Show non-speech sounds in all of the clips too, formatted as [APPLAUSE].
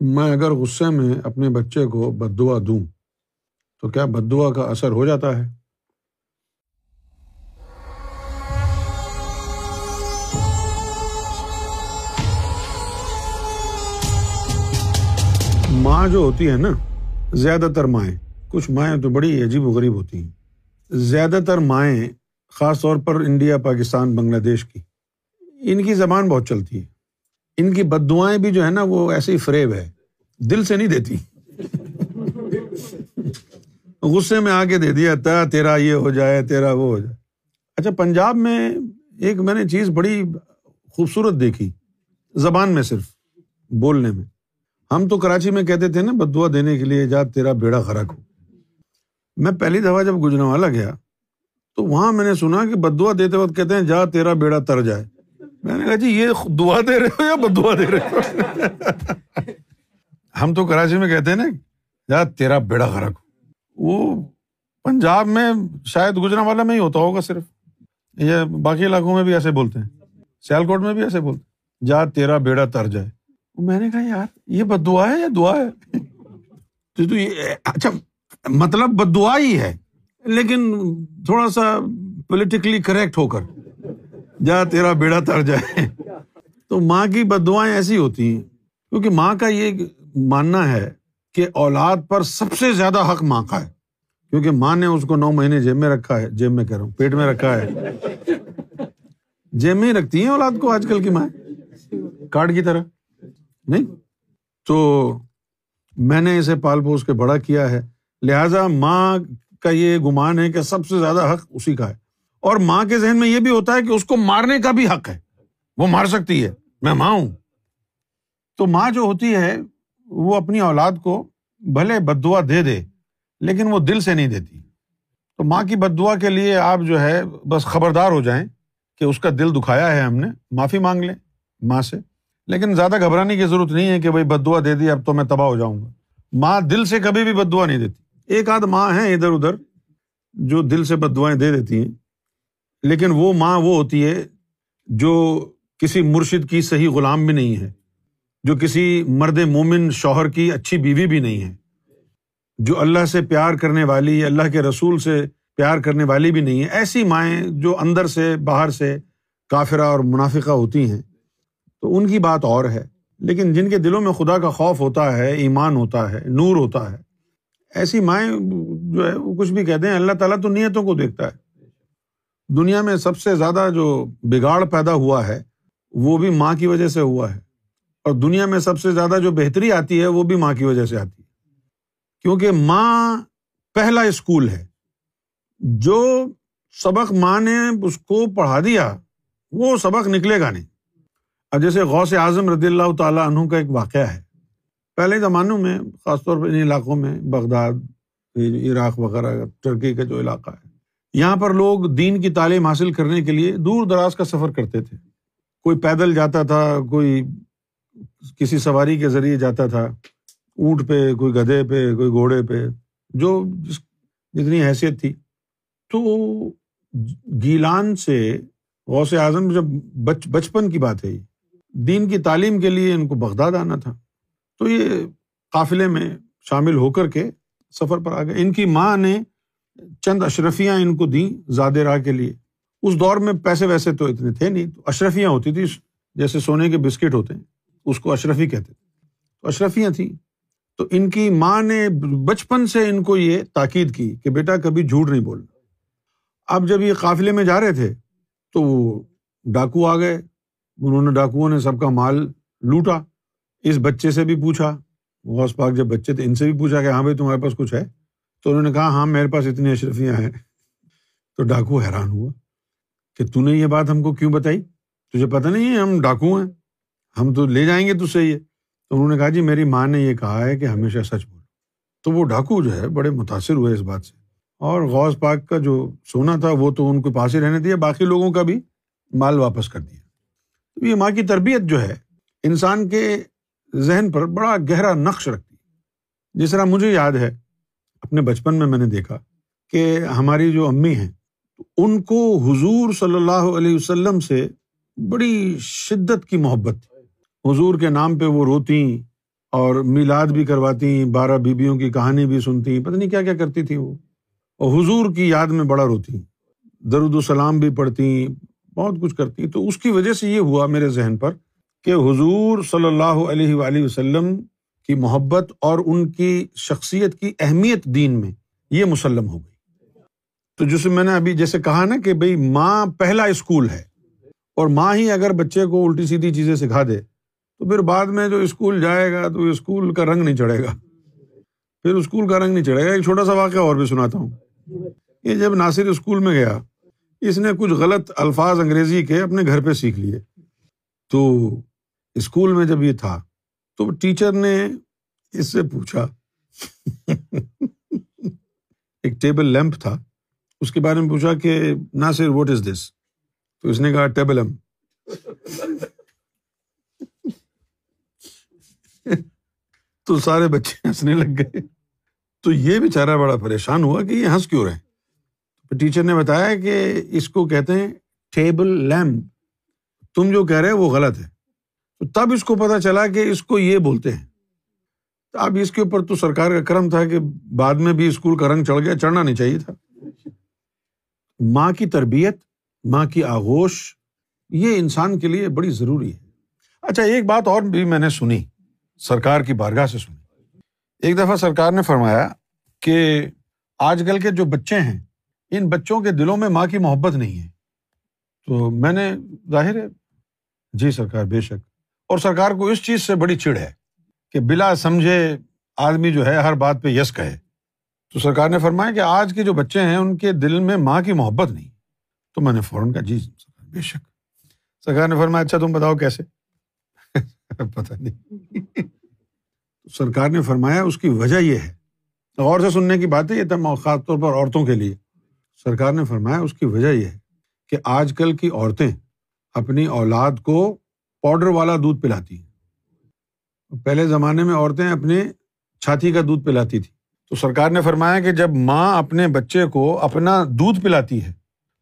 میں اگر غصے میں اپنے بچے کو بد دعا دوں، تو کیا بد دعا کا اثر ہو جاتا ہے؟ ماں جو ہوتی ہے نا، زیادہ تر مائیں، کچھ مائیں تو بڑی عجیب و غریب ہوتی ہیں۔ زیادہ تر مائیں، خاص طور پر انڈیا، پاکستان، بنگلہ دیش کی، ان کی زبان بہت چلتی ہے۔ ان کی بد دعائیں بھی جو ہے نا وہ ایسے ہی فریب ہے۔ دل سے نہیں دیتی۔ غصے میں آ کے دے دیا، تا تیرا یہ ہو جائے، تیرا وہ ہو جائے۔ اچھا پنجاب میں ایک میں نے چیز بڑی خوبصورت دیکھی، زبان میں صرف، بولنے میں۔ ہم تو کراچی میں کہتے تھے نا بدوا دینے کے لیے جا، تیرا بیڑا خرک ہو۔ میں پہلی دفعہ جب گجرا والا گیا، تو وہاں میں نے سنا کہ بدوا دیتے وقت کہتے ہیں، جا، تیرا بیڑا تر جائے۔ میں نے کہا جی یہ دعا دے رہے ہو یا بدوا دے رہے ہو؟ ہم تو کراچی میں کہتے ہیں نا جا تیرا بیڑا خرک ہو۔ وہ پنجاب میں شاید گجرا والا میں ہی ہوتا ہوگا صرف۔ یہ باقی علاقوں میں بھی ایسے بولتے ہیں۔ سیال کوٹ میں بھی ایسے بولتے ہیں۔ جا تیرا بیڑا تر جائے۔ میں نے کہا، یار، یہ بد دعا ہے یا دعا ہے؟ تو اچھا مطلب بد دعا ہی ہے، لیکن تھوڑا سا پولیٹیکلی کریکٹ ہو کر۔ جا تیرا بیڑا تر جائے۔ تو ماں کی بد دعائیں ایسی ہوتی ہیں۔ کیونکہ ماں کا یہ ماننا ہے کہ اولاد پر سب سے زیادہ حق ماں کا ہے۔ کیونکہ ماں نے اس کو نو مہینے جیب میں رکھا ہے، جیب میں کہہ رہا ہوں، پیٹ میں رکھا ہے۔ جیب میں ہی رکھتی ہیں اولاد کو آج کل کی ماں؟ کارڈ کی طرح؟ نہیں۔ تو میں نے اسے پال پوس کے بڑا کیا ہے۔ لہذا ماں کا یہ گمان ہے کہ سب سے زیادہ حق اسی کا ہے۔ اور ماں کے ذہن میں یہ بھی ہوتا ہے کہ اس کو مارنے کا بھی حق ہے۔ وہ مار سکتی ہے۔ میں ماں ہوں۔ تو ماں جو ہوتی ہے، وہ اپنی اولاد کو بھلے بد دعا دے دے، لیکن وہ دل سے نہیں دیتی۔ تو ماں کی بد دعا کے لیے آپ جو ہے، بس خبردار ہو جائیں کہ اس کا دل دکھایا ہے ہم نے۔ معافی مانگ لیں ماں سے۔ لیکن زیادہ گھبرانے کی ضرورت نہیں ہے کہ بھائی بد دعا دے دی، اب تو میں تباہ ہو جاؤں گا۔ ماں دل سے کبھی بھی بد دعا نہیں دیتی۔ ایک آدھ ماں ہے ادھر ادھر جو دل سے بد دعائیں دے دیتی ہیں۔ لیکن وہ ماں وہ ہوتی ہے جو کسی مرشد کی صحیح غلام بھی نہیں ہے، جو کسی مرد مومن شوہر کی اچھی بیوی بھی نہیں ہے، جو اللہ سے پیار کرنے والی، اللہ کے رسول سے پیار کرنے والی بھی نہیں ہے۔ ایسی مائیں جو اندر سے، باہر سے کافرہ اور منافقہ ہوتی ہیں، تو ان کی بات اور ہے۔ لیکن جن کے دلوں میں خدا کا خوف ہوتا ہے، ایمان ہوتا ہے، نور ہوتا ہے، ایسی مائیں جو ہے، وہ کچھ بھی کہتے ہیں، اللہ تعالیٰ تو نیتوں کو دیکھتا ہے۔ دنیا میں سب سے زیادہ جو بگاڑ پیدا ہوا ہے، وہ بھی ماں کی وجہ سے ہوا ہے۔ اور دنیا میں سب سے زیادہ جو بہتری آتی ہے، وہ بھی ماں کی وجہ سے آتی ہے۔ کیونکہ ماں پہلا اسکول ہے۔ جو سبق ماں نے اس کو پڑھا دیا، وہ سبق نکلے گا نہیں۔ اب جیسے غوث اعظم رضی اللہ تعالیٰ عنہ کا ایک واقعہ ہے۔ پہلے زمانوں میں، خاص طور پہ ان علاقوں میں، بغداد، عراق وغیرہ ٹرکی کا جو علاقہ ہے یہاں پر لوگ دین کی تعلیم حاصل کرنے کے لیے دور دراز کا سفر کرتے تھے۔ کوئی پیدل جاتا تھا، کوئی کسی سواری کے ذریعے جاتا تھا، اونٹ پہ، کوئی گدھے پہ، کوئی گھوڑے پہ، جو جس جتنی حیثیت تھی۔ تو گیلان سے غوث اعظم جب بچ بچپن کی بات ہے یہ دین کی تعلیم کے لیے ان کو بغداد آنا تھا۔ تو یہ قافلے میں شامل ہو کر کے سفر پر آ گئے۔ ان کی ماں نے چند اشرفیاں ان کو دیں زیادہ راہ کے لیے۔ اس دور میں پیسے ویسے تو اتنے تھے نہیں، تو اشرفیاں ہوتی تھی جیسے سونے کے بسکٹ ہوتے ہیں، اس کو اشرفی کہتے تھے۔ تو اشرفیاں تھیں۔ تو ان کی ماں نے بچپن سے ان کو یہ تاکید کی کہ بیٹا کبھی جھوٹ نہیں بولنا۔ اب جب یہ قافلے میں جا رہے تھے، تو وہ ڈاکو آ گئے۔ انہوں نے ڈاکوؤں نے سب کا مال لوٹا۔ اس بچے سے بھی پوچھا، غوث پاک جب بچے تھے، ان سے بھی پوچھا کہ ہاں بھائی، تمہارے پاس کچھ ہے؟ تو انہوں نے کہا ہاں میرے پاس اتنی اشرفیاں ہیں۔ تو ڈاکو حیران ہوا کہ تو نے یہ بات ہم کو کیوں بتائی؟ تجھے پتہ نہیں ہے ہم ڈاکو ہیں؟ ہم تو لے جائیں گے تو صحیح ہے۔ تو انہوں نے کہا جی میری ماں نے یہ کہا ہے کہ ہمیشہ سچ بول تو وہ ڈاکو جو ہے، بڑے متاثر ہوئے اس بات سے۔ اور غوث پاک کا جو سونا تھا، وہ تو ان کو پاس ہی رہنے دیا، باقی لوگوں کا بھی مال واپس کر دیا۔ تو یہ ماں کی تربیت جو ہے، انسان کے ذہن پر بڑا گہرا نقش رکھتی۔ ہے جس طرح مجھے یاد ہے اپنے بچپن میں میں نے دیکھا کہ ہماری جو امی ہیں، ان کو حضور صلی اللہ علیہ وسلم سے بڑی شدت کی محبت تھی۔ حضور کے نام پہ وہ روتی اور میلاد بھی کرواتی، بارہ بیبیوں کی کہانی بھی سنتی، پتہ نہیں کیا کیا کرتی تھی وہ۔ اور حضور کی یاد میں بڑا روتی، درود السلام بھی پڑھتی، بہت کچھ کرتی۔ تو اس کی وجہ سے یہ ہوا میرے ذہن پر کہ حضور صلی اللہ علیہ وآلہ وسلم کی محبت اور ان کی شخصیت کی اہمیت دین میں یہ مسلم ہو گئی۔ تو جسے میں نے ابھی جیسے کہا نا کہ بھائی ماں پہلا اسکول ہے اور ماں ہی اگر بچے کو الٹی سیدھی چیزیں سکھا دے تو پھر بعد میں جو اسکول جائے گا تو اسکول کا رنگ نہیں چڑھے گا۔ پھر اسکول کا رنگ نہیں چڑھے گا۔ ایک چھوٹا سا واقعہ اور بھی سناتا ہوں۔ یہ جب ناصر اسکول میں گیا، اس نے کچھ غلط الفاظ انگریزی کے اپنے گھر پہ سیکھ لیے۔ تو اسکول میں جب یہ تھا تو ٹیچر نے اس سے پوچھا، ایک ٹیبل لیمپ تھا، اس کے بارے میں پوچھا کہ، ناصر واٹ از دس تو اس نے کہا، ٹیبل ایم تو سارے بچے ہنسنے لگ گئے۔ تو یہ بےچارا بڑا پریشان ہوا کہ یہ ہنس کیوں رہے ٹیچر نے بتایا کہ اس کو کہتے ہیں ٹیبل لیمپ۔ تم جو کہہ رہے وہ غلط ہے۔ تو تب اس کو پتا چلا کہ اس کو یہ بولتے ہیں۔ اب اس کے اوپر تو سرکار کا کرم تھا کہ بعد میں بھی اسکول کا رنگ چڑھ گیا، چڑھنا نہیں چاہیے تھا۔ ماں کی تربیت، ماں کی آغوش، یہ انسان کے لیے بڑی ضروری ہے۔ اچھا ایک بات اور بھی میں نے سنی، سرکار کی بارگاہ سے سنی۔ ایک دفعہ سرکار نے فرمایا کہ آج کل کے جو بچے ہیں، ان بچوں کے دلوں میں ماں کی محبت نہیں ہے۔ تو میں نے، ظاہر ہے جی سرکار، بے شک۔ اور سرکار کو اس چیز سے بڑی چڑ ہے کہ بلا سمجھے آدمی جو ہے ہر بات پہ یس کہے۔ تو سرکار نے فرمایا کہ آج کے جو بچے ہیں، ان کے دل میں ماں کی محبت نہیں۔ تو میں نے فوراً کہا جی بے شک۔ سرکار نے فرمایا اچھا تم بتاؤ کیسے؟ [LAUGHS] پتا نہیں۔ سرکار نے فرمایا، اس کی وجہ یہ ہے۔ غور سے سننے کی بات ہے، یہ تھا خاص طور پر عورتوں کے لیے۔ سرکار نے فرمایا، اس کی وجہ یہ ہے کہ آج کل کی عورتیں اپنی اولاد کو پاؤڈر والا دودھ پلاتی ہیں۔ پہلے زمانے میں عورتیں اپنے چھاتی کا دودھ پلاتی تھی تو سرکار نے فرمایا کہ جب ماں اپنے بچے کو اپنا دودھ پلاتی ہے،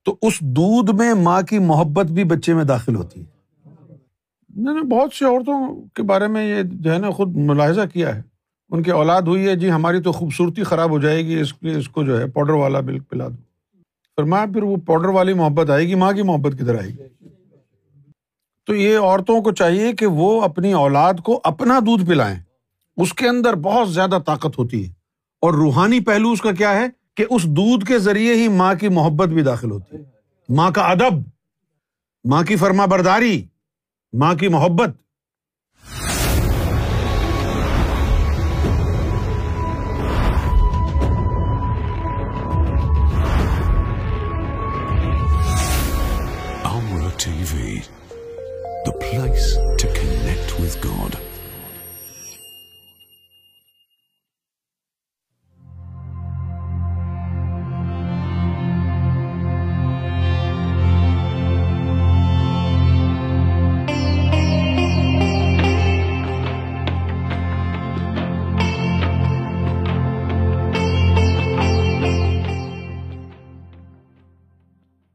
تو اس دودھ میں ماں کی محبت بھی بچے میں داخل ہوتی ہے۔ میں نے بہت سی عورتوں کے بارے میں یہ جو ہے نا، خود ملاحظہ کیا ہے۔ ان کی اولاد ہوئی ہے جی ہماری تو خوبصورتی خراب ہو جائے گی، اس لیے اس کو جو ہے پاؤڈر والا ملک پلا دو۔ پھر ماں پھر وہ پاؤڈر والی محبت آئے گی، ماں کی محبت کدھر آئے گی؟ تو یہ عورتوں کو چاہیے کہ وہ اپنی اولاد کو اپنا دودھ پلائیں۔ اس کے اندر بہت زیادہ طاقت ہوتی ہے۔ اور روحانی پہلو اس کا کیا ہے؟ کہ اس دودھ کے ذریعے ہی ماں کی محبت بھی داخل ہوتی ہے۔ ماں کا ادب، ماں کی فرما برداری، ماں کی محبت۔